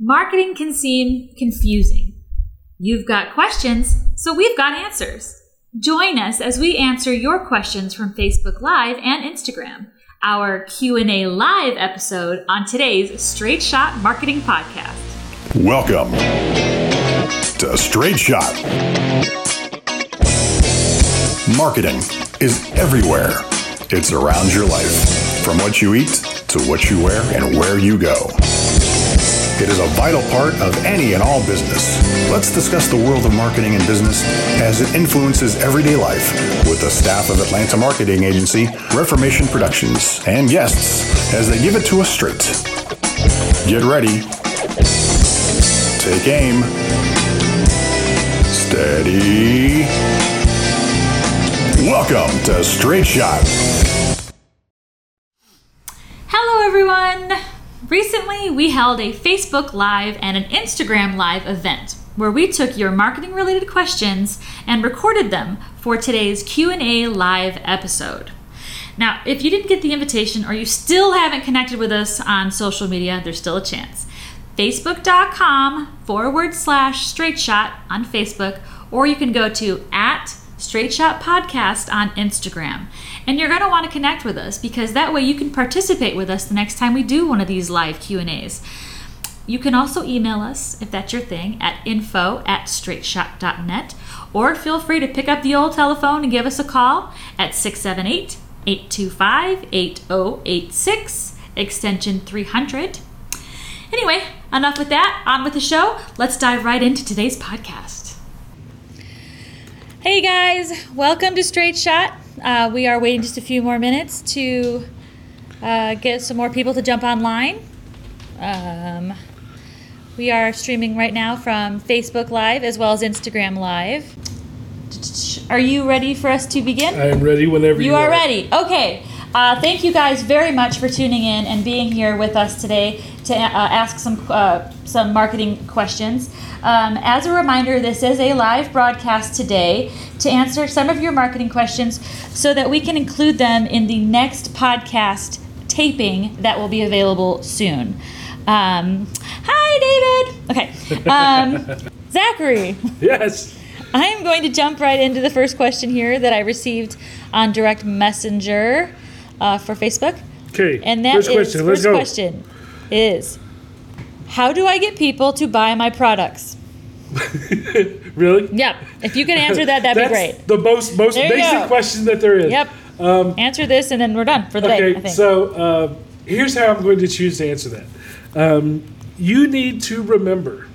Marketing can seem confusing. You've got questions, so we've got answers. Join us as we answer your questions from Facebook Live and Instagram. Our Q&A live episode on today's Straight Shot Marketing Podcast. Welcome to Straight Shot. Marketing is everywhere. It's around your life, from what you eat to what you wear and where you go. It is a vital part of any and all business. Let's discuss the world of marketing and business as it influences everyday life with the staff of Atlanta marketing agency Reformation Productions and guests as they give it to us straight. Get ready. Take aim. Steady. Welcome to Straight Shot. Hello, everyone. Recently, we held a Facebook Live and an Instagram Live event where we took your marketing related questions and recorded them for today's Q&A live episode. Now, if you didn't get the invitation or you still haven't connected with us on social media, there's still a chance. Facebook.com forward slash straight shot on Facebook, or you can go to at Straight Shot Podcast on Instagram. And you're going to want to connect with us because that way you can participate with us the next time we do one of these live Q&As. You can also email us, if that's your thing, at info at straightshot.net, or feel free to pick up the old telephone and give us a call at 678 825 8086, extension 300. Anyway, enough with that. On with the show. Let's dive right into today's podcast. Hey guys, welcome to Straight Shot. Uh, we are waiting just a few more minutes to uh, get some more people to jump online. Um, we are streaming right now from Facebook Live as well as Instagram Live. Are you ready for us to begin? I am ready whenever you, You are ready. Okay. Uh, thank you guys very much for tuning in and being here with us today to uh, ask some uh, some marketing questions. Um, as a reminder, this is a live broadcast today to answer some of your marketing questions so that we can include them in the next podcast taping that will be available soon. Um, hi, David. Okay. Um, Zachary. Yes. I am going to jump right into the first question here that I received on direct messenger uh, for Facebook. Okay. And that first is- question. Let's first go. question is how do I get people to buy my products? Really? Yep. If you can answer that, that'd be great. The most most basic go. question that there is. Yep. answer this and then we're done for the day. Okay. So uh, here's how I'm going to choose to answer that. Um, you need to remember,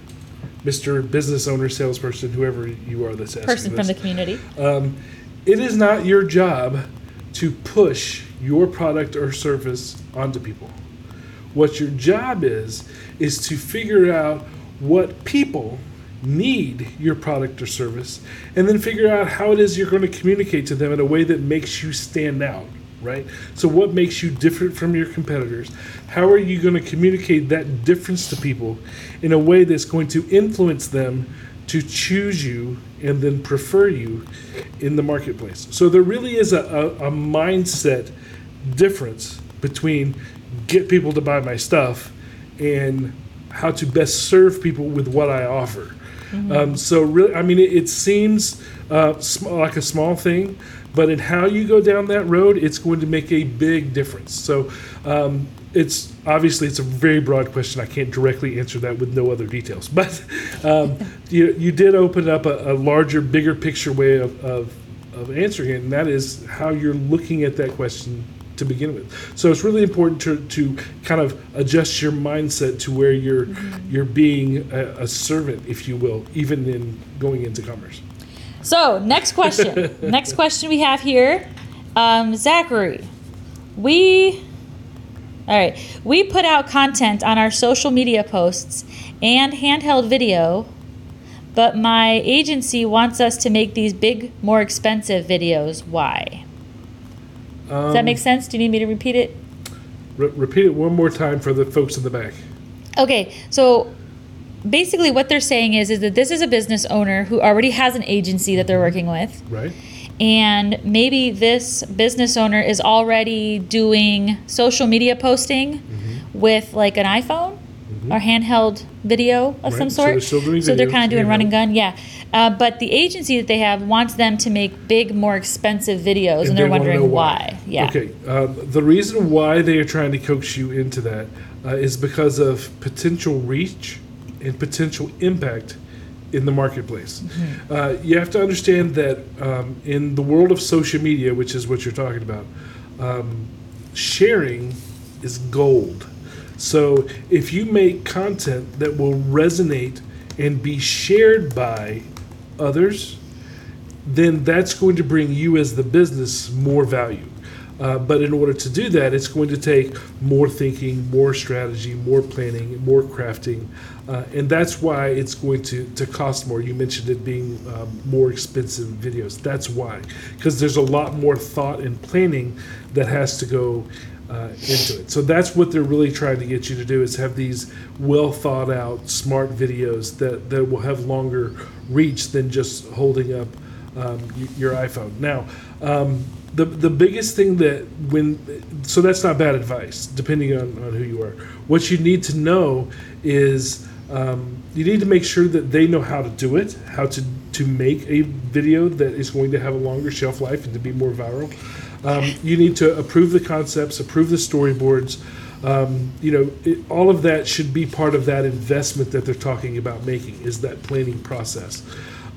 Mr. Business Owner, salesperson, whoever you are that's asking Person from the community. it is not your job to push your product or service onto people. What your job is, is to figure out what people need your product or service, and then figure out how it is you're going to communicate to them in a way that makes you stand out, right? So, what makes you different from your competitors? How are you going to communicate that difference to people in a way that's going to influence them to choose you and then prefer you in the marketplace. So there really is a, a, a mindset difference between get people to buy my stuff and how to best serve people with what I offer. Um, so really, I mean, it, it seems uh, sm- like a small thing, but in how you go down that road, it's going to make a big difference. So um, it's obviously it's a very broad question. I can't directly answer that with no other details, but um, you, you did open up a, a larger, bigger picture way of, of, of answering it, and that is how you're looking at that question to begin with. So it's really important to, to kind of adjust your mindset to where you're you're being a, a servant, if you will, even in going into commerce. So, next question. next question we have here. Um, Zachary, we. All right. We put out content on our social media posts and handheld video, but my agency wants us to make these big, more expensive videos. Why? Does that um, make sense? Do you need me to repeat it? Re- repeat it one more time for the folks in the back. Okay, so basically what they're saying is is that this is a business owner who already has an agency that they're working with Right? and maybe this business owner is already doing social media posting mm-hmm. with like an iPhone mm-hmm. or handheld video of Right, some so sort. they're So they're kind of doing run and gun, yeah. Uh, but the agency that they have wants them to make big, more expensive videos, and, And they're they wondering know why. Yeah. Okay. Um, the reason why they are trying to coax you into that uh, is because of potential reach and potential impact in the marketplace. Mm-hmm. Uh, you have to understand that um, in the world of social media, which is what you're talking about, um, sharing is gold. So if you make content that will resonate and be shared by others, then that's going to bring you as the business more value. Uh, but in order to do that, it's going to take more thinking, more strategy, more planning, more crafting. Uh, and that's why it's going to, to cost more. You mentioned it being um, more expensive videos. That's why. Because there's a lot more thought and planning that has to go uh, into it. So that's what they're really trying to get you to do is have these well thought out, smart videos that, that will have longer reach than just holding up um, your iPhone. Now, um, the the biggest thing that when so that's not bad advice, depending on, on who you are. What you need to know is um, you need to make sure that they know how to do it, how to to make a video that is going to have a longer shelf life and to be more viral. Um, you need to approve the concepts, approve the storyboards. Um, you know, it, all of that should be part of that investment that they're talking about making. Is that planning process?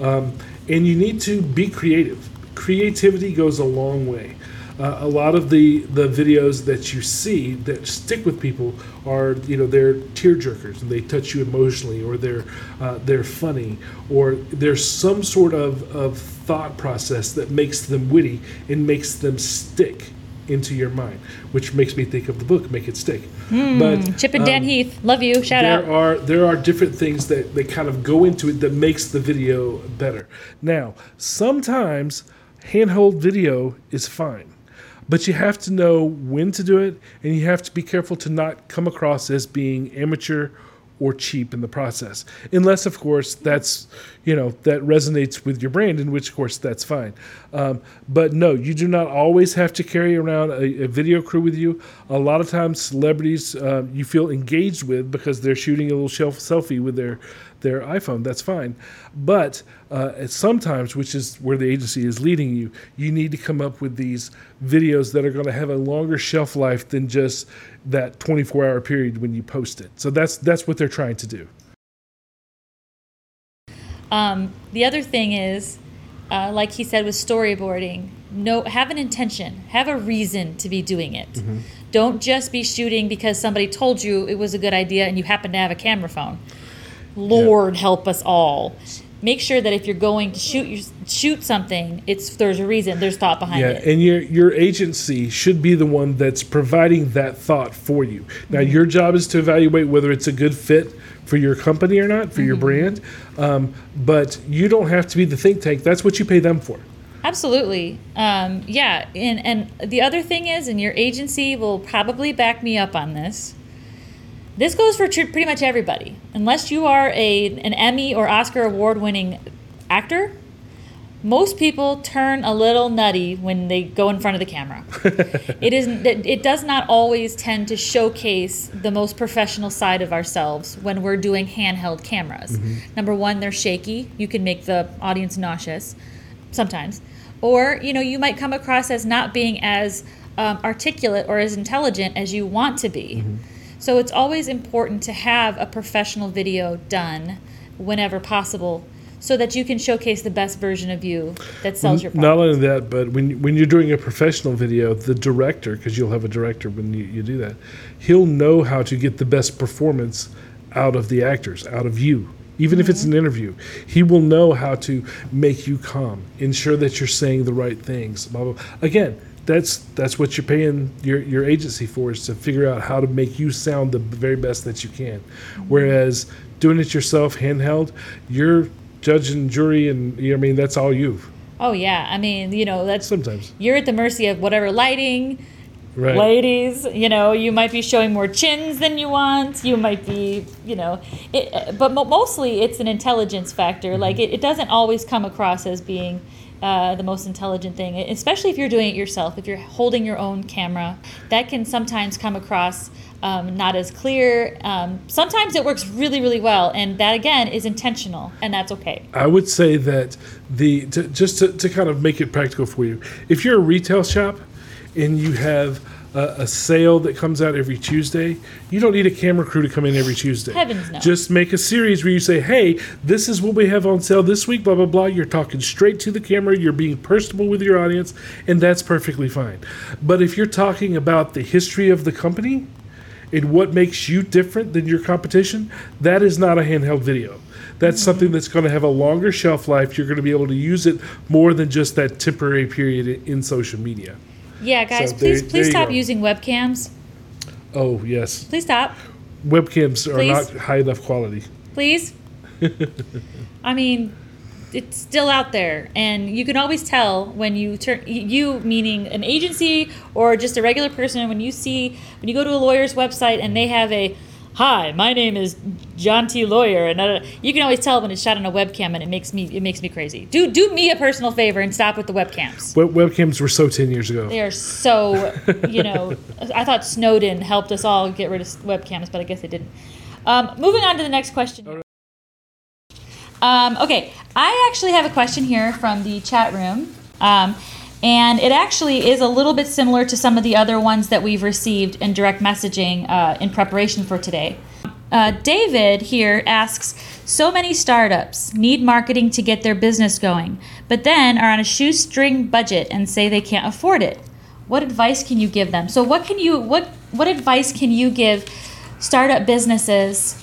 Um, and you need to be creative. Creativity goes a long way. Uh, a lot of the, the videos that you see that stick with people are you know they're tear jerkers and they touch you emotionally or they're uh, they're funny or there's some sort of, of thought process that makes them witty and makes them stick into your mind which makes me think of the book make it stick but Chip and Dan um, Heath, love you. Shout there out. are there are different things that, that kind of go into it that makes the video better. Now, sometimes handheld video is fine, but you have to know when to do it, and you have to be careful to not come across as being amateur or cheap in the process. Unless, of course, that's you know that resonates with your brand, in which, of course, that's fine. Um, but no, you do not always have to carry around a, a video crew with you. A lot of times, celebrities uh, you feel engaged with because they're shooting a little selfie with their their iPhone. That's fine. But uh, sometimes, which is where the agency is leading you, you need to come up with these videos that are going to have a longer shelf life than just that 24 hour period when you post it. So that's that's what they're trying to do. Um, the other thing is, uh, like he said with storyboarding, no, have an intention, have a reason to be doing it. Mm-hmm. Don't just be shooting because somebody told you it was a good idea and you happen to have a camera phone. Lord help us all. Make sure that if you're going to shoot your, shoot something, it's there's a reason, there's thought behind Yeah, it. and your your agency should be the one that's providing that thought for you. Now, Mm-hmm. your job is to evaluate whether it's a good fit for your company or not, for your Mm-hmm. brand. Um, but you don't have to be the think tank. That's what you pay them for. Absolutely. Um, yeah. And, and the other thing is, and your agency will probably back me up on this. This goes for tr- pretty much everybody. Unless you are a, an Emmy or Oscar award winning actor, most people turn a little nutty when they go in front of the camera. it is it does not always tend to showcase the most professional side of ourselves when we're doing handheld cameras. Number one, they're shaky. You can make the audience nauseous sometimes, or you know you might come across as not being as um, articulate or as intelligent as you want to be. So it's always important to have a professional video done whenever possible so that you can showcase the best version of you that sells your product. Not only that, but when when you're doing a professional video, the director, because you'll have a director when you, you do that, he'll know how to get the best performance out of the actors, out of you. Even if it's an mm-hmm. interview, he will know how to make you calm, ensure that you're saying the right things. Blah, blah. Again, that's that's what you're paying your, your agency for is to figure out how to make you sound the very best that you can. Mm-hmm. Whereas doing it yourself, handheld, you're judge and jury, and you know, I mean that's all you. Oh yeah, I mean, you know, that's Sometimes, you're at the mercy of whatever lighting, right? ladies. You know, you might be showing more chins than you want. You might be, you know, it, but mo- mostly it's an intelligence factor. Mm-hmm. Like it, it doesn't always come across as being uh, the most intelligent thing, especially if you're doing it yourself. If you're holding your own camera, that can sometimes come across um, not as clear. Um, sometimes it works really, really well, and that again is intentional, and that's okay. I would say that the to, just to, to kind of make it practical for you, if you're a retail shop and you have a, a sale that comes out every Tuesday, you don't need a camera crew to come in every Tuesday. Heavens no. Just make a series where you say, "Hey, this is what we have on sale this week." Blah blah blah. You're talking straight to the camera. You're being personable with your audience, and that's perfectly fine. But if you're talking about the history of the company and what makes you different than your competition, that is not a handheld video. That's Mm-hmm. something that's going to have a longer shelf life. You're going to be able to use it more than just that temporary period in social media. Yeah, guys, So please there- please there stop go. using webcams. Oh yes, Please stop. webcams are not high enough quality. please. I mean, it's still out there, and you can always tell when you turn you meaning an agency or just a regular person when you see when you go to a lawyer's website and they have a hi my name is john t lawyer and uh, you can always tell when it's shot on a webcam and it makes me it makes me crazy do do me a personal favor and stop with the webcams Web- webcams were so ten years ago. they are so, you know, I thought Snowden helped us all get rid of webcams, but I guess they didn't. Um, moving on to the next question. Um, okay, I actually have a question here from the chat room. Um, and it actually is a little bit similar to some of the other ones that we've received in direct messaging uh, in preparation for today. Uh, David here asks So many startups need marketing to get their business going, but then are on a shoestring budget and say they can't afford it. What advice can you give them? So, what can you what what advice can you give startup businesses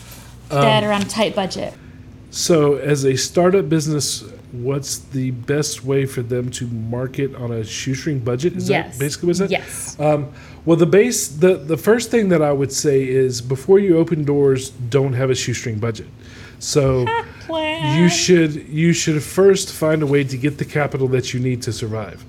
that are on a tight budget? So, as a startup business, what's the best way for them to market on a shoestring budget? Is Yes. that basically what's that? Yes. Um, well, the base, the the first thing that I would say is before you open doors, don't have a shoestring budget. So. You should you should first find a way to get the capital that you need to survive.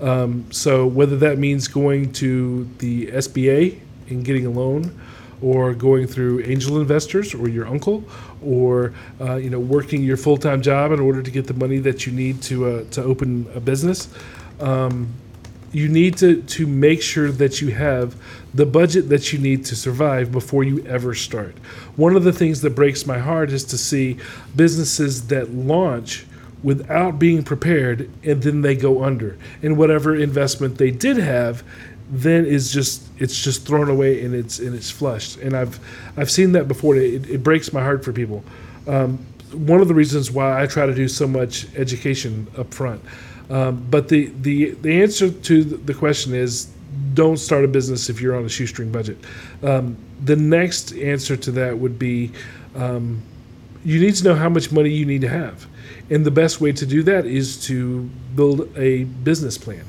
Um, so whether that means going to the SBA and getting a loan, or going through angel investors or your uncle, or uh, you know working your full time job in order to get the money that you need to uh, to open a business. Um, you need to, to make sure that you have the budget that you need to survive before you ever start. One of the things that breaks my heart is to see businesses that launch without being prepared and then they go under. And whatever investment they did have then is just it's just thrown away and it's and it's flushed. And I've I've seen that before. It, it breaks my heart for people. Um, one of the reasons why I try to do so much education up front. Um, but the, the, the answer to the question is don't start a business if you're on a shoestring budget. Um, the next answer to that would be um, you need to know how much money you need to have. And the best way to do that is to build a business plan.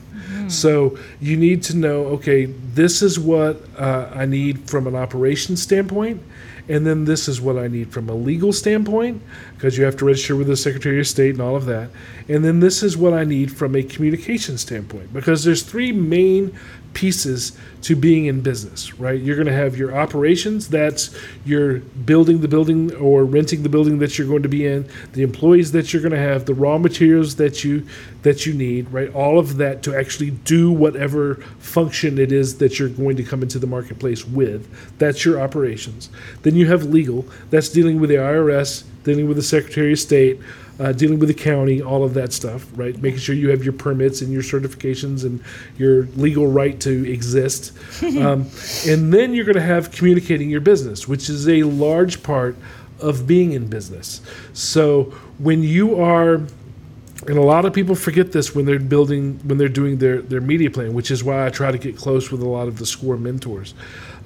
So you need to know okay, this is what uh, I need from an operations standpoint, and then this is what I need from a legal standpoint, because you have to register with the Secretary of State and all of that. And then this is what I need from a communication standpoint, because there's three main pieces to being in business, right? You're going to have your operations, that's you're building the building or renting the building that you're going to be in, the employees that you're going to have, the raw materials that you that you need, right? All of that to actually do whatever function it is that you're going to come into the marketplace with. That's your operations. Then you have legal, that's dealing with the IRS, dealing with the Secretary of State, uh, dealing with the county, all of that stuff, right? Making sure you have your permits and your certifications and your legal right to exist. um, and then you're going to have communicating your business, which is a large part of being in business. So when you are and a lot of people forget this when they're building when they're doing their, their media plan which is why i try to get close with a lot of the score mentors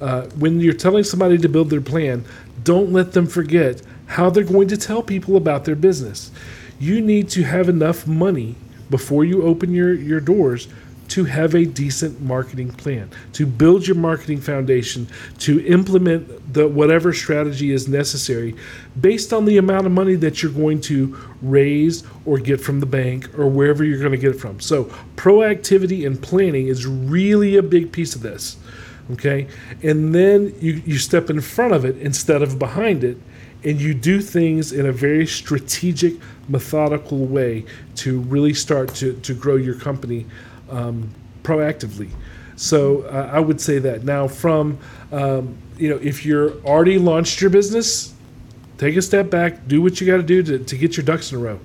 uh, when you're telling somebody to build their plan don't let them forget how they're going to tell people about their business you need to have enough money before you open your, your doors to have a decent marketing plan, to build your marketing foundation, to implement the whatever strategy is necessary based on the amount of money that you're going to raise or get from the bank or wherever you're going to get it from. So, proactivity and planning is really a big piece of this. Okay, and then you you step in front of it instead of behind it, and you do things in a very strategic, methodical way to really start to to grow your company um, proactively. So uh, I would say that now from um, you know if you're already launched your business, take a step back, do what you got to do to to get your ducks in a row.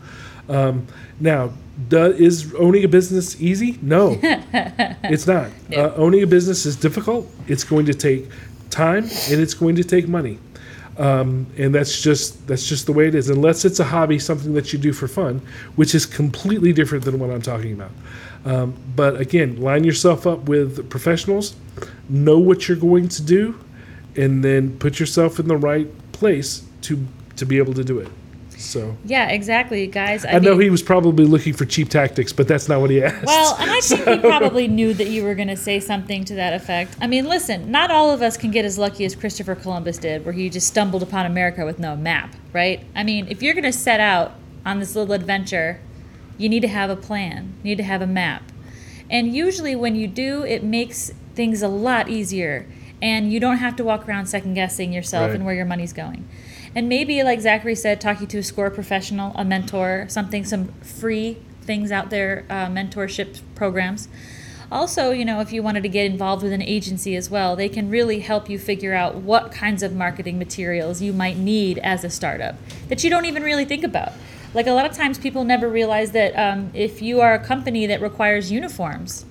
Um, now, do, is owning a business easy? No, it's not. Uh, owning a business is difficult. It's going to take time and it's going to take money. Um, and that's just that's just the way it is. Unless it's a hobby, something that you do for fun, which is completely different than what I'm talking about. Um, but again, line yourself up with professionals, know what you're going to do, and then put yourself in the right place to to be able to do it. So Yeah, exactly, guys. I, know mean- he was probably looking for cheap tactics, but that's not what he asked. Well, and I think he probably knew that you were going to say something to that effect. I mean, listen, not all of us can get as lucky as Christopher Columbus did, where he just stumbled upon America with no map, right? I mean, if you're going to set out on this little adventure, you need to have a plan, you need to have a map. And usually, when you do, it makes things a lot easier. And you don't have to walk around second guessing yourself Right. and where your money's going. And maybe, like Zachary said, talking to a score professional, a mentor, something, some free things out there, uh, mentorship programs. Also, you know, if you wanted to get involved with an agency as well, they can really help you figure out what kinds of marketing materials you might need as a startup that you don't even really think about. Like a lot of times, people never realize that um, if you are a company that requires uniforms,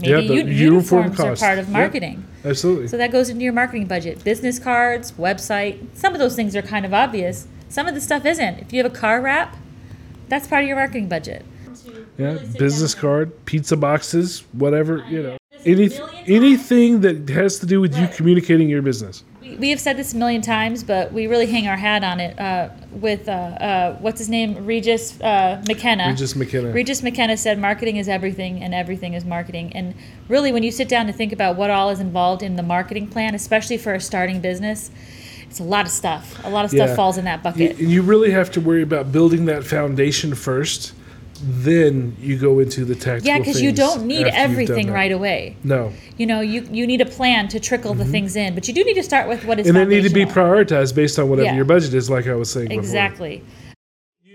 Yeah, maybe the u- uniform uniforms are part of Yeah. marketing. Absolutely. So that goes into your marketing budget. Business cards, website. Some of those things are kind of obvious. Some of the stuff isn't. If you have a car wrap, that's part of your marketing budget. yeah, business card, pizza boxes, whatever you know, This any, anything that has to do with you communicating your business. We, have said this a million times, but we really hang our hat on it uh, with uh, uh, what's his name, Regis uh, McKenna. Regis McKenna. Regis McKenna said, "Marketing is everything, and everything is marketing." And really, when you sit down to think about what all is involved in the marketing plan, especially for a starting business, it's a lot of stuff. A lot of stuff Yeah. falls in that You, bucket. you really have to worry about building that foundation first. Then you go into the tactical. Yeah, because you don't need after you've done everything right away. No, You know, you you need a plan to trickle the things in, but you do need to start with what is Mm-hmm. and they need to be prioritized based on whatever Yeah. your budget is. Like I was saying. Exactly. You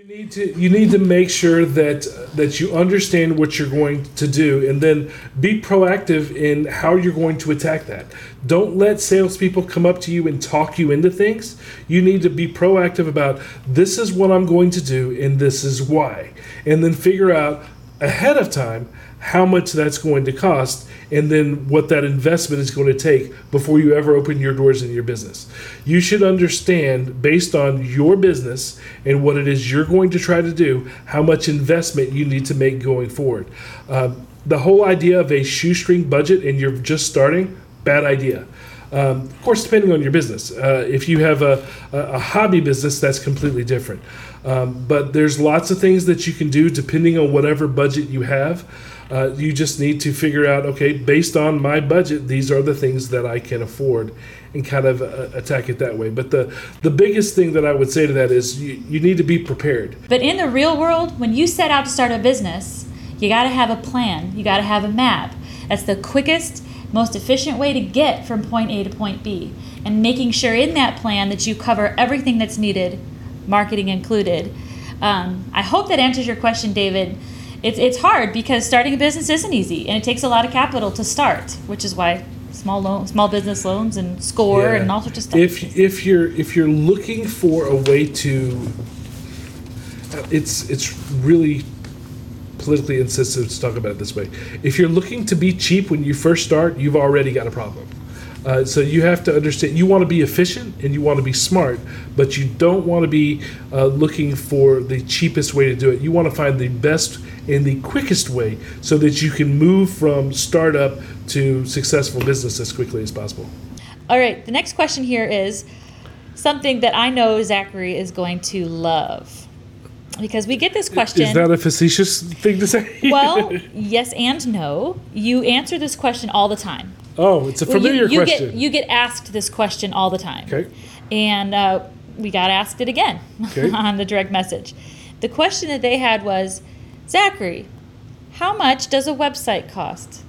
need to you need to make sure that that you understand what you're going to do, and then be proactive in how you're going to attack that. Don't let salespeople come up to you and talk you into things. You need to be proactive about this is what I'm going to do, and this is why, and then figure out ahead of time how much that's going to cost and then what that investment is going to take before you ever open your doors in your business. You should understand, based on your business and what it is you're going to try to do, how much investment you need to make going forward. Uh, the whole idea of a shoestring budget and you're just starting, bad idea. Um, of course, depending on your business. Uh, if you have a, a, hobby business, that's completely different. Um, but there's lots of things that you can do depending on whatever budget you have. Uh, you just need to figure out, okay, based on my budget, these are the things that I can afford, and kind of uh, attack it that way. But the the biggest thing that I would say to that is you, you need to be prepared. But in the real world, when you set out to start a business, you got to have a plan. You got to have a map. That's the quickest, most efficient way to get from point A to point B. And making sure in that plan that you cover everything that's needed, marketing included. Um, I hope that answers your question, David. It's, it's hard because starting a business isn't easy and it takes a lot of capital to start, which is why small loan, small business loans and score Yeah. and all sorts of stuff. If if you're if you're looking for a way to, it's it's really politically insensitive to talk about it this way. If you're looking to be cheap when you first start, you've already got a problem. Uh, so you have to understand you want to be efficient and you want to be smart, but you don't want to be uh, looking for the cheapest way to do it. You want to find the best and the quickest way so that you can move from startup to successful business as quickly as possible. All right, the next question here is something that I know Zachary is going to love. Because we get this question. Is that a facetious thing to say? well, yes and no. You answer this question all the time. oh, it's a Well, you- familiar you, question. Get, you get asked this question all the time. Okay. And uh, we got asked it again Okay. on the direct message. The question that they had was Zachary, how much does a website cost?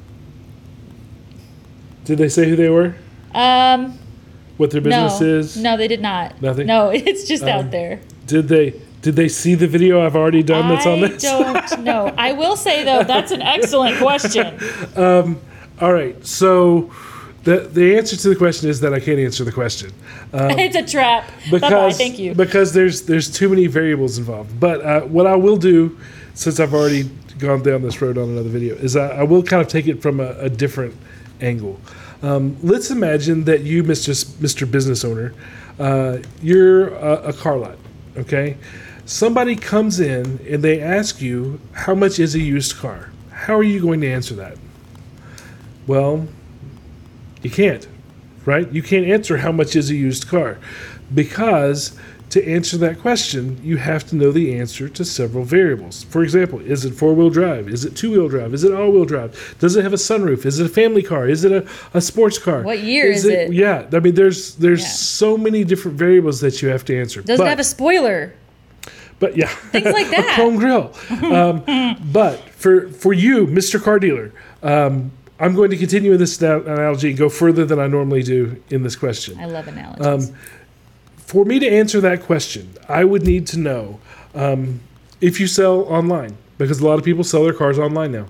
Did they say who they were? Um, What their business no, is? no, they did not. Nothing? No, it's just Um, out there. Did they? Did they see the video I've already done that's on this? I don't know. I will say though, that's an excellent question. Um, All right. So the the answer to the question is that I can't answer the question it's a trap. Bye-bye. because Thank you. because there's there's too many variables involved. But uh, what I will do, since I've already gone down this road on another video, is I, I will kind of take it from a, a different angle. Um, let's imagine that you, Mr. S- Mr. Business Owner, uh, you're a, a car lot. Okay, somebody comes in and they ask you how much is a used car. How are you going to answer that? Well, you can't, right? You can't answer how much is a used car because to answer that question, you have to know the answer to several variables. For example, is it four wheel drive? Is it two wheel drive? Is it all wheel drive? Does it have a sunroof? Is it a family car? Is it a, a sports car? What year is it? Yeah, I mean, there's there's Yeah. so many different variables that you have to answer. Does but, it have a spoiler? but yeah, Things like a that. chrome grill. Um, but for for you, Mr. Car Dealer, um, I'm going to continue with this analogy and go further than I normally do in this question. I love analogies. Um, For me to answer that question, I would need to know um, if you sell online, because a lot of people sell their cars online now.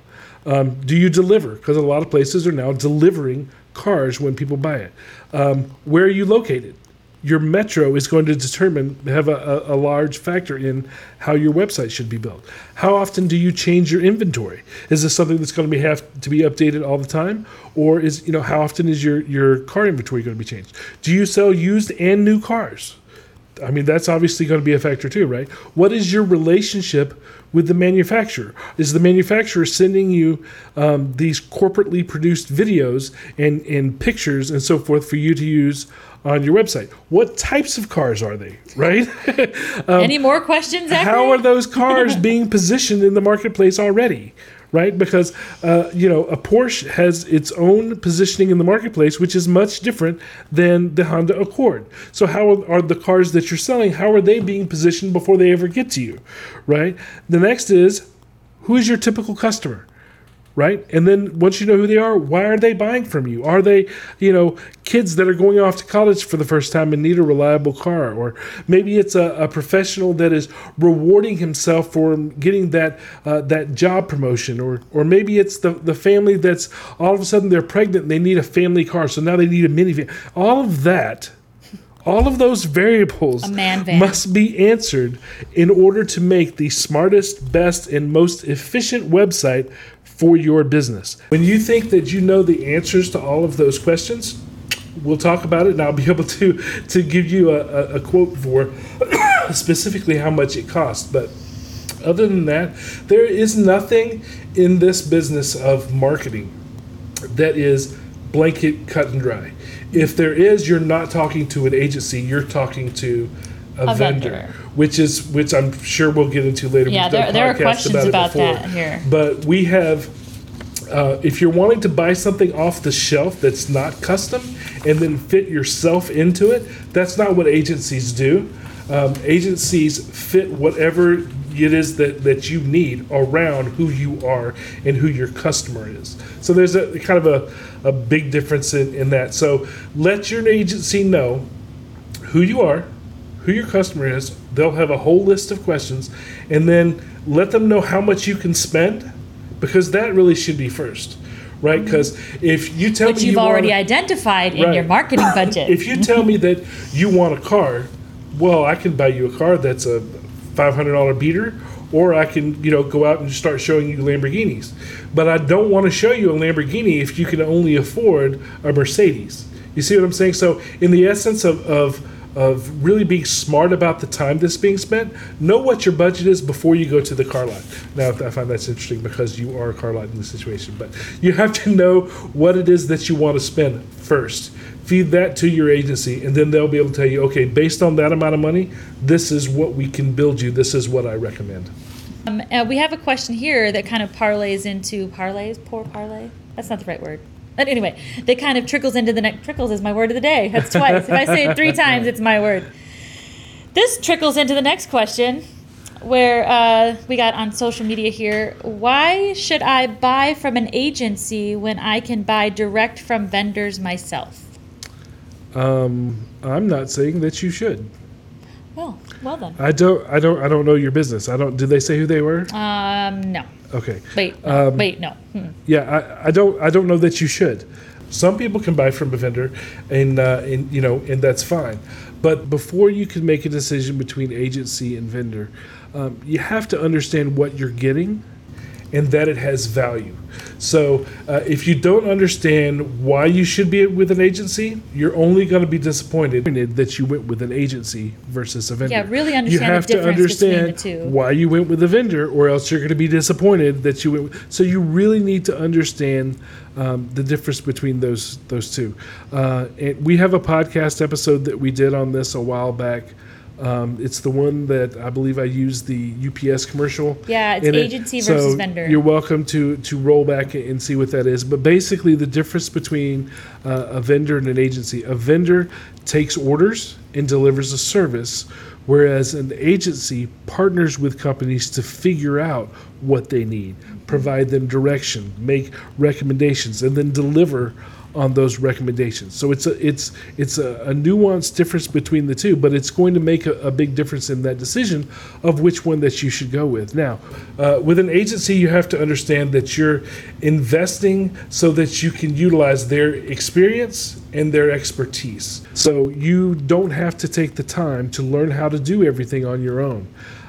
Um, do you deliver? Because a lot of places are now delivering cars when people buy it. Um, where are you located? Your metro is going to determine have a, a, large factor in how your website should be built. How often do you change your inventory? Is this something that's going to be have to be updated all the time, or is you know how often is your your car inventory going to be changed? Do you sell used and new cars? I mean, that's obviously going to be a factor too, right? What is your relationship with the manufacturer? Is the manufacturer sending you um, these corporately produced videos and, and pictures and so forth for you to use on your website? What types of cars are they, right? Any more questions? Um, How are those cars being positioned in the marketplace already? Right, because uh, you know a Porsche has its own positioning in the marketplace, which is much different than the Honda Accord. So, how are the cars that you're selling? How are they being positioned before they ever get to you? Right. The next is who is your typical customer? Right? And then once you know who they are, why are they buying from you? Are they, you know, kids that are going off to college for the first time and need a reliable car? Or maybe it's a, a professional that is rewarding himself for getting that uh, that job promotion, or or maybe it's the the family that's all of a sudden they're pregnant and they need a family car, so now they need a minivan. All of that. All of those variables A man van. must be answered in order to make the smartest, best, and most efficient website for your business. When you think that you know the answers to all of those questions, we'll talk about it and I'll be able to to give you a, a, a quote for specifically how much it costs. But other than that, there is nothing in this business of marketing that is blanket cut and dry. If there is, you're not talking to an agency, you're talking to a, A vendor, vendor. which is which I'm sure we'll get into later. Yeah, there- there are questions it about that here. But we have uh, if you're wanting to buy something off the shelf that's not custom and then fit yourself into it, that's not what agencies do. Um, agencies fit whatever it is that, that you need around who you are and who your customer is. So there's a kind of a, a big difference in, in that. So let your agency know who you are, who your customer is. They'll have a whole list of questions, and then let them know how much you can spend, because that really should be first, right? Mm-hmm. Because if you tell Which me you've you already want, identified in your marketing budget. if you tell me that you want a car, well, I can buy you a car that's a five hundred dollar beater, or I can you know go out and start showing you Lamborghinis. But I don't want to show you a Lamborghini if you can only afford a Mercedes. You see what I'm saying? So in the essence of of of really being smart about the time that's being spent, know what your budget is before you go to the car lot. Now, I find that's interesting because you are a car lot in this situation, but you have to know what it is that you want to spend first feed that to your agency and then they'll be able to tell you okay based on that amount of money this is what we can build you this is what i recommend Um, uh, we have a question here that kind of parlays into parlays. Poor parlay. That's not the right word. But anyway, that kind of trickles into the next. Trickles is my word of the day. That's twice. if I say it three times, it's my word. This trickles into the next question. where uh, we got on social media here. Why should I buy from an agency when I can buy direct from vendors myself? Um, I'm not saying that you should. Well, then. I don't. I don't. I don't know your business. I don't. Did they say who they were? Um, no. Okay. Wait. No. Um, Wait. No. Hmm. Yeah, I, I don't. I don't know that you should. Some people can buy from a vendor, and uh, and you know, and that's fine. But before you can make a decision between agency and vendor, um, you have to understand what you're getting, and that it has value. So uh, if you don't understand why you should be with an agency, you're only going to be disappointed that you went with an agency versus a vendor. Yeah, really understand the have to difference between the understand why you went with a vendor, or else you're going to be disappointed that you went. With, so you really need to understand um, the difference between those those two. Uh, and we have a podcast episode that we did on this a while back. Um, it's the one that I believe I used the UPS commercial. Yeah, it's in it. agency versus So vendor. You're welcome to to roll back and see what that is. But basically, the difference between uh, a vendor and an agency: a vendor takes orders and delivers a service, whereas an agency partners with companies to figure out what they need, provide them direction, make recommendations, and then deliver on those recommendations. So it's a it's it's a, a nuanced difference between the two, but it's going to make a, a big difference in that decision of which one that you should go with. Now, uh, with an agency, you have to understand that you're investing so that you can utilize their experience and their expertise. So you don't have to take the time to learn how to do everything on your own.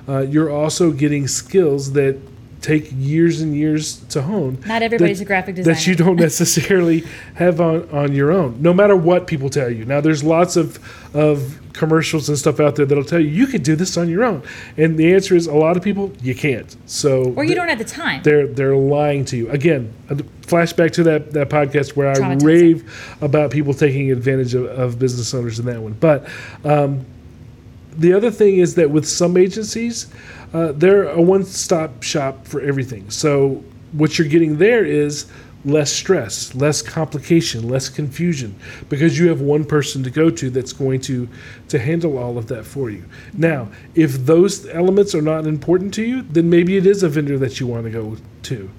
Uh, you're also getting skills that take years and years to hone. Not everybody's that- a graphic designer. That you don't necessarily have on, on your own, no matter what people tell you. Now, there's lots of, of commercials and stuff out there that'll tell you you could do this on your own. And the answer is a lot of people, you can't. So Or you don't have the time. they're they're lying to you again. a Flashback to that that podcast where I rave about people taking advantage of, of business owners in that one. But um, the other thing is that with some agencies, uh, they're a one-stop shop for everything. So what you're getting there is less stress, less complication, less confusion, because you have one person to go to that's going to to handle all of that for you. Now, if those elements are not important to you, then maybe it is a vendor that you want to go to.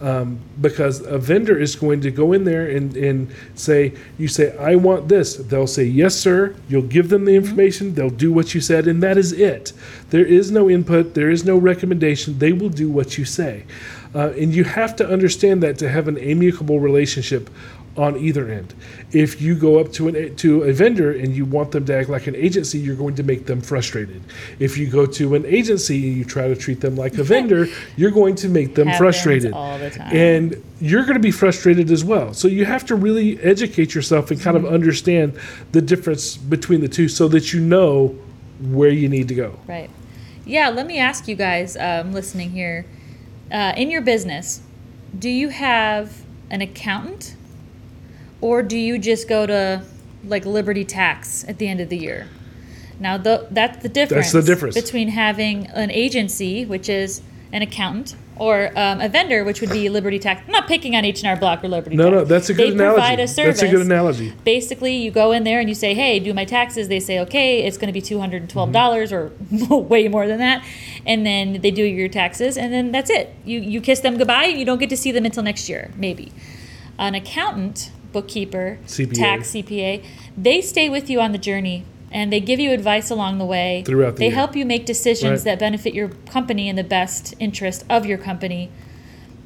Um, because a vendor is going to go in there and, and say, You say, I want this. They'll say, Yes, sir. You'll give them the information. They'll do what you said, and that is it. There is no input, there is no recommendation. They will do what you say. Uh, and you have to understand that to have an amicable relationship on either end. If you go up to an to a vendor and you want them to act like an agency, you're going to make them frustrated. If you go to an agency and you try to treat them like a vendor, you're going to make them Happens frustrated. all the time. And you're going to be frustrated as well. So you have to really educate yourself and kind Mm-hmm. of understand the difference between the two so that you know where you need to go. Right. Yeah, let me ask you guys um, listening here. Uh, in your business, do you have an accountant or do you just go to like Liberty Tax at the end of the year? Now, the, that's the difference. That's the difference. Between having an agency, which is an accountant, or um, a vendor, which would be Liberty Tax. I'm not picking on H&R Block or Liberty No, Tax. no, that's a good they analogy. provide a service. That's a good analogy. Basically, you go in there and you say, "Hey, do my taxes." They say, "Okay, it's going to be two hundred and twelve dollars or way more than that," and then they do your taxes, and then that's it. You you kiss them goodbye, and you don't get to see them until next year, maybe. An accountant, bookkeeper, CPA. tax CPA, they stay with you on the journey. And they give you advice along the way. Throughout the they year. help you make decisions Right. that benefit your company in the best interest of your company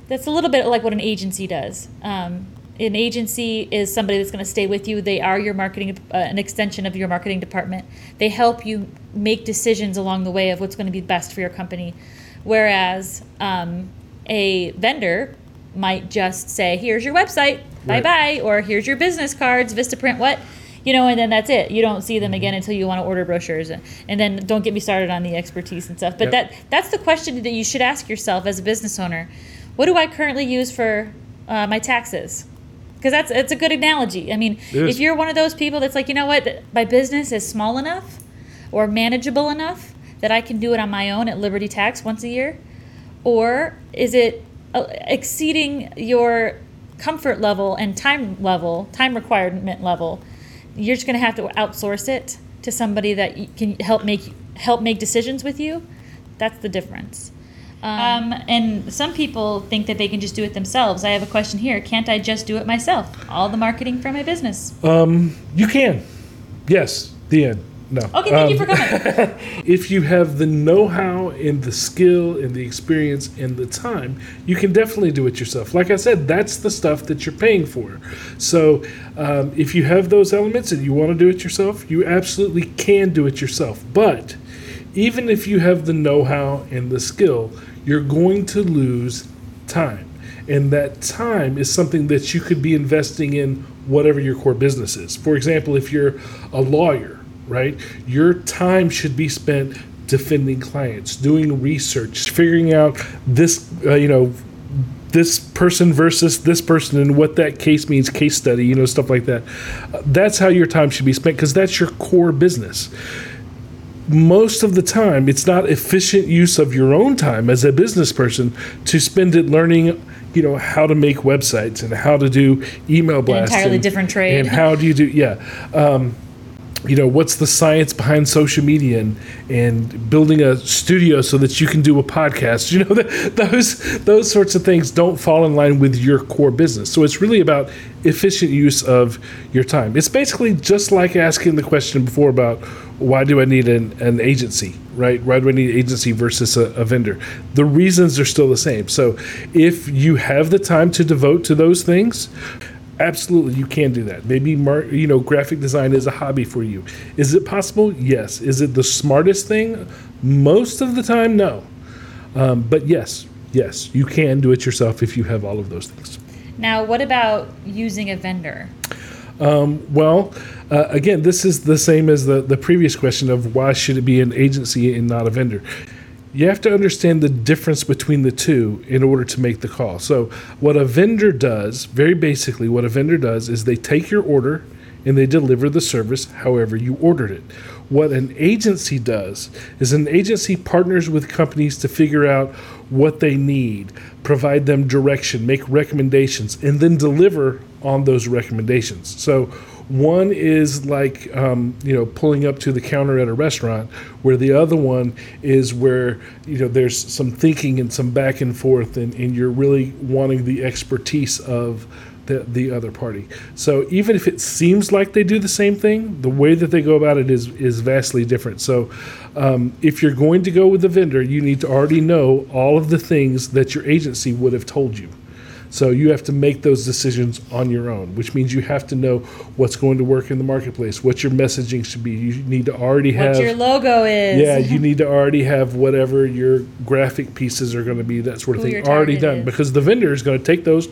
that's a little bit like what an agency does. Um, an agency is somebody that's going to stay with you. They are your marketing, uh, an extension of your marketing department. They help you make decisions along the way of what's going to be best for your company. Whereas um, a vendor might just say, "Here's your website, bye bye," or "Here's your business cards, Vistaprint, what." You know, and then that's it. You don't see them again until you want to order brochures, and, and then don't get me started on the expertise and stuff. But Yep. that that's the question that you should ask yourself as a business owner what do I currently use for uh, my taxes? Because that's it's a good analogy. I mean, It is. if you're one of those people that's like, you know what, th- my business is small enough or manageable enough that I can do it on my own at Liberty Tax once a year, or is it uh, exceeding your comfort level and time level, time requirement level? You're just going to have to outsource it to somebody that you can help make help make decisions with you That's the difference. Um, and some people think that they can just do it themselves. I have a question here. Can't I just do it myself? All the marketing for my business. You can. Yes. The end. No. Okay, thank you Um, for coming. if you have the know-how and the skill and the experience and the time you can definitely do it yourself. Like i said that's the stuff that you're paying for. So um, if you have those elements and you want to do it yourself you absolutely can do it yourself. But even if you have the know-how and the skill you're going to lose time. And that time is something that you could be investing in whatever your core business is. For example if you're a lawyer right? Your time should be spent defending clients, doing research, figuring out this, uh, you know, this person versus this person and what that case means, case study, you know, stuff like that. Uh, that's how your time should be spent because that's your core business. Most of the time, it's not efficient use of your own time as a business person to spend it learning you know how to make websites and how to do email blasts entirely and- different trade. and how do you do yeah um, you know what's the science behind social media and, and building a studio so that you can do a podcast? You know th those those sorts of things don't fall in line with your core business. So it's really about efficient use of your time. It's basically just like asking the question before about why do i need an, an agency right? Why do i need an agency versus a, a vendor? The reasons are still the same. So if you have the time to devote to those things Absolutely, you can do that. Maybe mar- you know graphic design is a hobby for you. Is it possible? Yes. Is it the smartest thing? Most of the time, no. Um, but yes, yes, you can do it yourself if you have all of those things. now, what about using a vendor? Well, uh, again, this is the same as the, the previous question of why should it be an agency and not a vendor. You have to understand the difference between the two in order to make the call. So, what a vendor does, very basically, what a vendor does is they take your order and they deliver the service however you ordered it. What an agency does is an agency partners with companies to figure out what they need, provide them direction, make recommendations, and then deliver on those recommendations. So, one is like um, you know pulling up to the counter at a restaurant, where the other one is where you know there's some thinking and some back and forth, and, and you're really wanting the expertise of the, the other party. So even if it seems like they do the same thing, the way that they go about it is is vastly different. So um, if you're going to go with a vendor, you need to already know all of the things that your agency would have told you. So you have to make those decisions on your own, which means you have to know what's going to work in the marketplace, what your messaging should be. You need to already have What your logo is. yeah, you need to already have whatever your graphic pieces are going to be, that sort of Who thing, already done is. because the vendor is going to take those,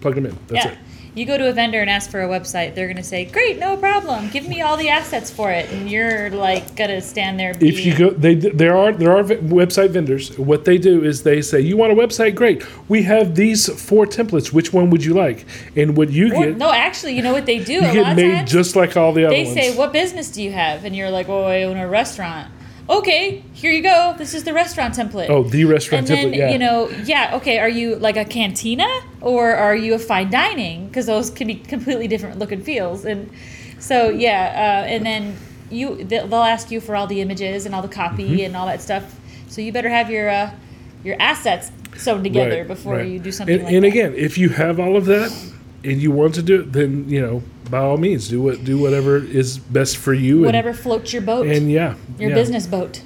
plug them in. That's yeah. it. You go to a vendor and ask for a website, they're gonna say, "Great, no problem. Give me all the assets for it," and you're like gonna stand there. If you go, they there are there are website vendors. What they do is they say, "You want a website? Great. We have these four templates. Which one would you like?" And what you Or- get, no, actually, you know what they do? you a lot get made times, just like all the other they ones. say, "What business do you have?" And you're like, "Oh, I own a restaurant." Okay, here you go. This is the restaurant template. oh, the restaurant and then template. Yeah. you know, yeah, okay. Are you like a cantina or are you a fine dining? Because those can be completely different look and feels. And so yeah, uh, and then you they- they'll ask you for all the images and all the copy Mm-hmm. and all that stuff. So you better have your uh, your assets sewn together Right, before right. you do something And, like and again, if you have all of that and you want to do it, then you know, by all means, do what do whatever is best for you. and- whatever floats your boat, And, yeah, your yeah, business boat.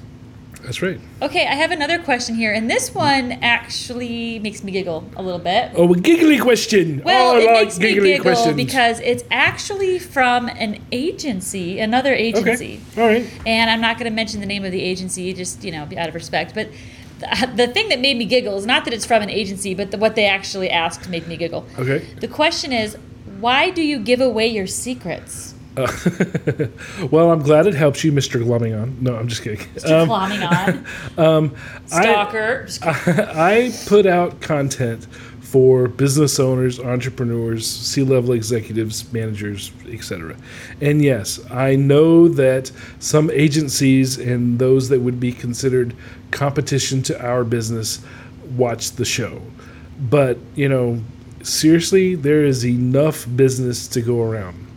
That's right. Okay, I have another question here, and this one actually makes me giggle a little bit. Oh, a giggly question. Well, oh, I it like makes me giggly giggle questions. because it's actually from an agency, another agency. okay, all right. And I'm not going to mention the name of the agency, just you know, out of respect. But the, the thing that made me giggle is not that it's from an agency, but the, what they actually asked made me giggle. Okay. The question is, why do you give away your secrets? well, I'm glad it helps you, Mr. Glummingon. No, I'm just kidding. Mr. Glomming on. Stalker. Just I put out content for business owners, entrepreneurs, C-level executives, managers, etc. And yes, I know that some agencies and those that would be considered competition to our business watch the show. But, you know, seriously, there is enough business to go around.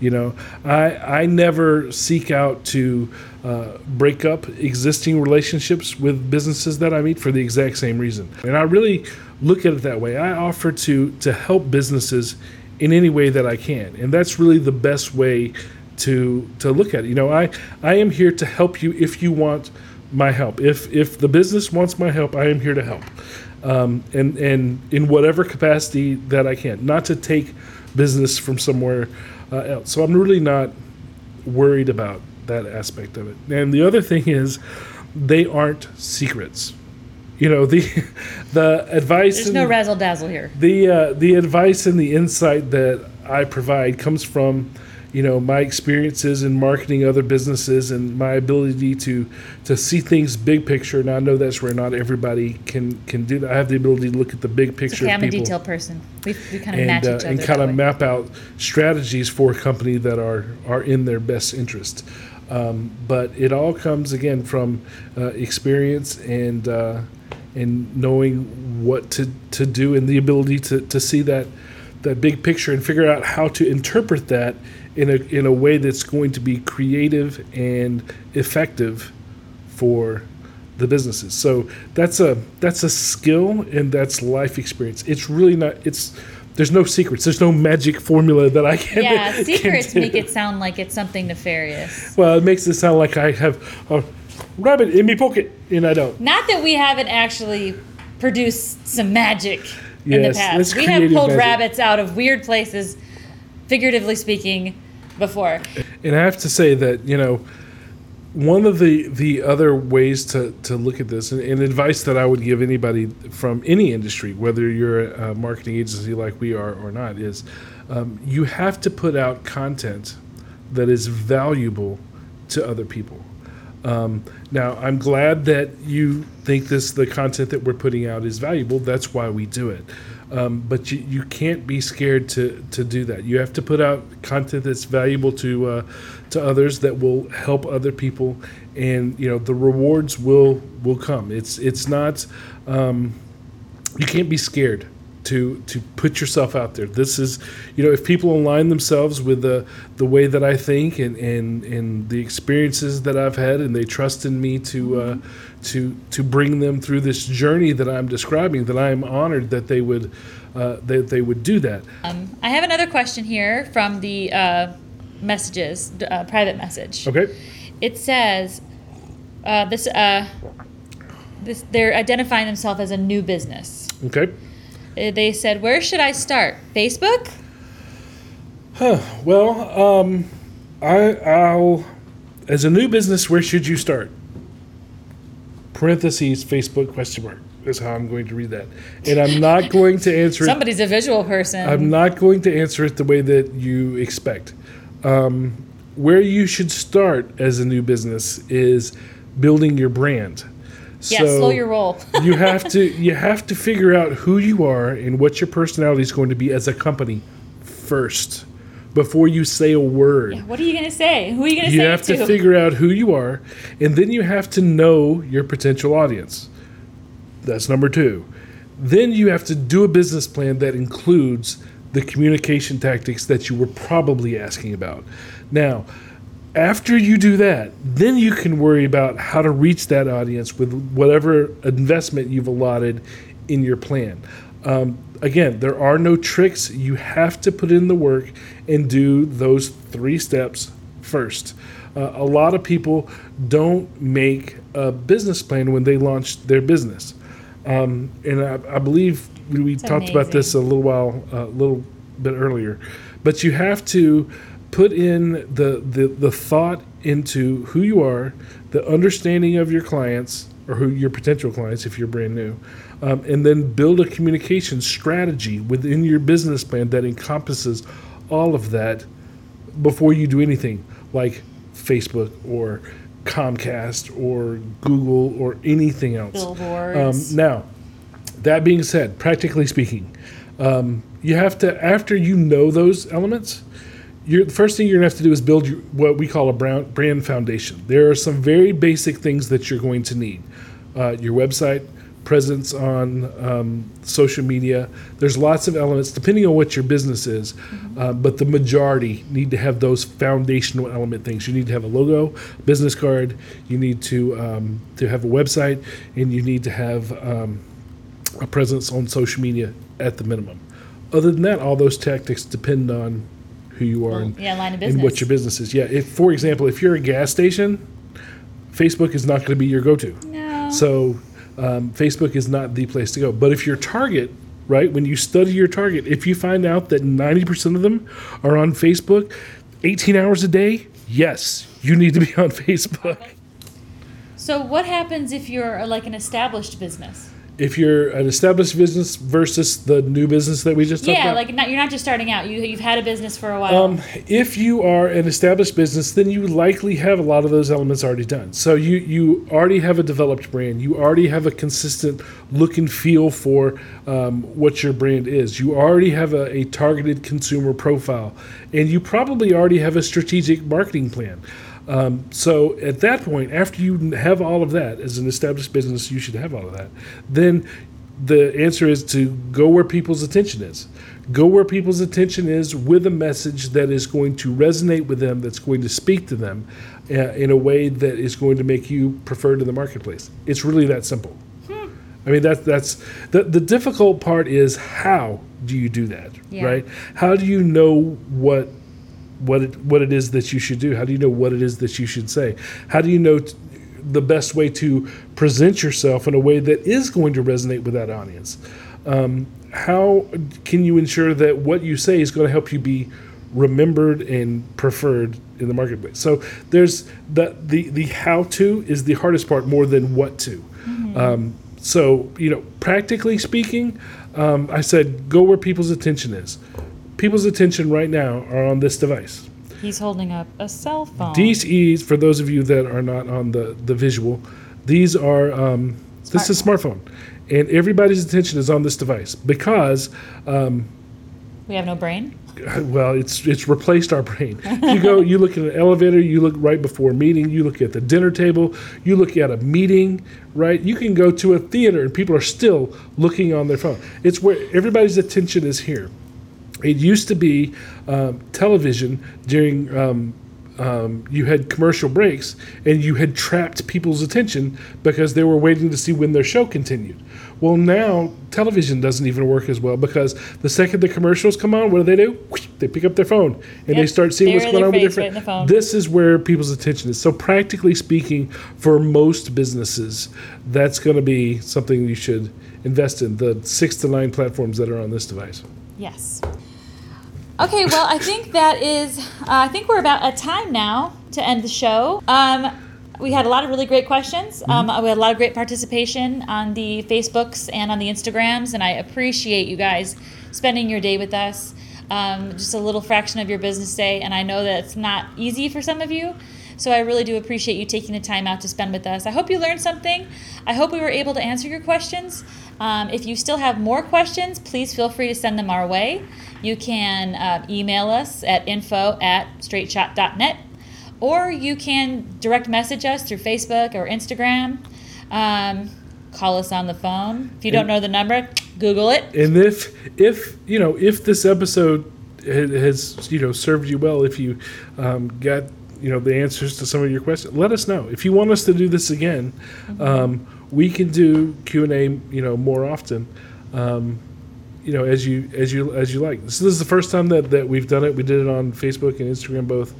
You know, I I never seek out to uh, break up existing relationships with businesses that I meet for the exact same reason, and I really look at it that way. I offer to to help businesses in any way that I can, and that's really the best way to to look at it. You know, I I am here to help you if you want my help. If if the business wants my help, I am here to help, um, and and in whatever capacity that I can, not to take business from somewhere uh, else. So I'm really not worried about that aspect of it. And the other thing is, they aren't secrets. You know the the advice. There's and, no razzle dazzle here. the uh, the advice and the insight that I provide comes from you know my experiences in marketing other businesses and my ability to to see things big picture. And I know that's where not everybody can can do that. I have the ability to look at the big picture. Okay, I'm a detail person. We, we kind of match and, uh, each other. and kind of way. map out strategies for a company that are are in their best interest. Um, but it all comes again from uh, experience and uh, and knowing what to, to do and the ability to, to see that that big picture and figure out how to interpret that in a in a way that's going to be creative and effective for the businesses. So that's a that's a skill and that's life experience. It's really not it's there's no secrets. There's no magic formula that I can Yeah, can secrets do. make it sound like it's something nefarious. Well, it makes it sound like I have a rabbit in my pocket and I don't. Not that we haven't actually produced some magic in the past. We have pulled magic. rabbits out of weird places, figuratively speaking, before. And I have to say that you know one of the the other ways to to look at this and, and advice that I would give anybody from any industry, whether you're a marketing agency like we are or not, is um, you have to put out content that is valuable to other people. Um, now, I'm glad that you think this the content that we're putting out is valuable. That's why we do it. Um, but you, you can't be scared to, to do that. You have to put out content that's valuable to uh, to others that will help other people, and you know the rewards will will come. It's it's not um, you can't be scared to to put yourself out there. This is, you know, if people align themselves with the the way that I think and and and the experiences that I've had, and they trust in me to uh, to to bring them through this journey that I'm describing, that I am honored that they would uh, that they would do that. I have another question here from the uh, messages, uh, private message. Okay. It says uh, this uh, this they're identifying themselves as a new business. Okay. Uh, They said, "Where should I start? Facebook?" Huh. Well, um, I, I'll, as a new business, where should you start? Parentheses, Facebook question mark is how I'm going to read that. And I'm not going to answer it. Somebody's a visual person. I'm not going to answer it the way that you expect. Um, where you should start as a new business is building your brand. yeah, slow your roll. you have to you have to figure out who you are and what your personality is going to be as a company first before you say a word. what are you gonna say? Who are you gonna You say have to You have to? figure out who you are, and then you have to know your potential audience. That's number two. Then you have to do a business plan that includes the communication tactics that you were probably asking about. Now, after you do that, then you can worry about how to reach that audience with whatever investment you've allotted in your plan. Um, again, there are no tricks. You have to put in the work and do those three steps first. Uh, a lot of people don't make a business plan when they launch their business. Um, and I, I believe we, we talked about this a little while, a little bit earlier. But you have to put in the, the, the thought into who you are, the understanding of your clients or who your potential clients if you're brand new, um, and then build a communication strategy within your business plan that encompasses all of that before you do anything like Facebook or Comcast or Google or anything else. Billboards. Um, now, that being said, practically speaking, um, you have to after you know those elements, you're, the first thing you're gonna have to do is build your, what we call a brown, brand foundation. There are some very basic things that you're going to need: uh, your website, presence on um, social media. There's lots of elements depending on what your business is, uh, but the majority need to have those foundational element things. You need to have a logo, business card. You need to um, to have a website, and you need to have um, a presence on social media at the minimum. Other than that, all those tactics depend on who you are and, yeah, line of and what your business is. Yeah, if for example, if you're a gas station, Facebook is not going to be your go-to. No. So um, Facebook is not the place to go. But if your target, right, when you study your target, if you find out that 90% of them are on Facebook 18 hours a day, yes, you need to be on Facebook. So what happens if you're like an established business? If you're an established business versus the new business that we just talked Yeah, about. like not, you're not just starting out. You you've had a business for a while. Um, if you are an established business, then you likely have a lot of those elements already done. So you you already have a developed brand. You already have a consistent look and feel for um, what your brand is. You already have a, a targeted consumer profile, and you probably already have a strategic marketing plan. Um, so at that point, after you have all of that as an established business, you should have all of that. Then the answer is to go where people's attention is. Go where people's attention is with a message that is going to resonate with them, that's going to speak to them uh, in a way that is going to make you preferred in the marketplace. It's really that simple. I mean, that, that's the, the difficult part is how do you do that, Yeah. right? How do you know what what it, what it is that you should do? How do you know what it is that you should say? How do you know t- the best way to present yourself in a way that is going to resonate with that audience? Um, how can you ensure that what you say is going to help you be remembered and preferred in the marketplace? So there's the the the how to is the hardest part more than what to. Um, so you know, practically speaking, um, I said go where people's attention is. People's attention right now are on this device. He's holding up a cell phone. These E's, for those of you that are not on the, the visual, these are um, this is a smartphone, and everybody's attention is on this device because we have no brain. well, it's it's replaced our brain. You go, you look at an elevator, you look right before a meeting, you look at the dinner table, you look at a meeting, right? You can go to a theater and people are still looking on their phone. It's where everybody's attention is here. It used to be um, television during. Um, um, you had commercial breaks and you had trapped people's attention because they were waiting to see when their show continued. Well, now television doesn't even work as well because the second the commercials come on, what do they do? They pick up their phone and they start seeing what's going on with their right in friend. the phone. This is where people's attention is. So, practically speaking, for most businesses, that's going to be something you should invest in the six to nine platforms that are on this device. Yes. Okay, well, I think that is. Uh, I think we're about at time now to end the show. Um, we had a lot of really great questions. Um, we had a lot of great participation on the Facebooks and on the Instagrams, and I appreciate you guys spending your day with us. Um, just a little fraction of your business day, and I know that it's not easy for some of you. So I really do appreciate you taking the time out to spend with us. I hope you learned something. I hope we were able to answer your questions. Um, if you still have more questions, please feel free to send them our way. You can uh, email us at info at straightshot.net or you can direct message us through Facebook or Instagram. Um, call us on the phone. If you don't know the number, Google it. And if if you know if this episode has you know served you well, if you um, got you know the answers to some of your questions, let us know. If you want us to do this again, um, we can do Q and A you know more often. Um, you know, as you as you as you like. So this is the first time that, that we've done it. We did it on Facebook and Instagram both.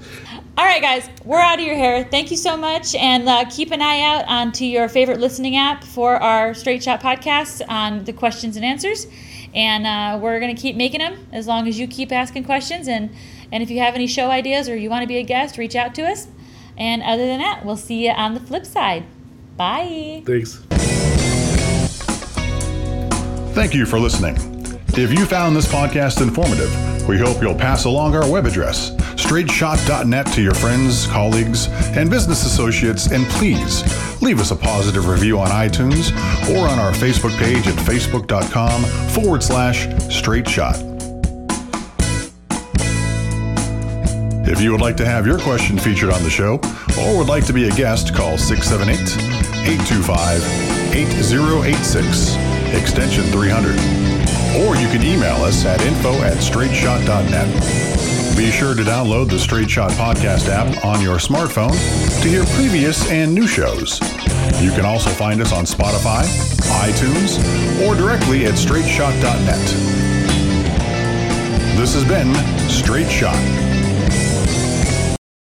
All right, guys, we're out of your hair. Thank you so much, and uh, keep an eye out onto your favorite listening app for our Straight Shot podcast on the questions and answers. And uh, we're gonna keep making them as long as you keep asking questions. And and if you have any show ideas or you want to be a guest, reach out to us. And other than that, we'll see you on the flip side. Bye. Thanks. Thank you for listening. If you found this podcast informative, we hope you'll pass along our web address, straightshot.net, to your friends, colleagues, and business associates, and please leave us a positive review on iTunes or on our Facebook page at facebook.com forward slash straight shot. If you would like to have your question featured on the show or would like to be a guest, call 678 825 8086, extension 300. Or you can email us at info at straightshot.net. Be sure to download the Straight Shot Podcast app on your smartphone to hear previous and new shows. You can also find us on Spotify, iTunes, or directly at straightshot.net. This has been Straight Shot.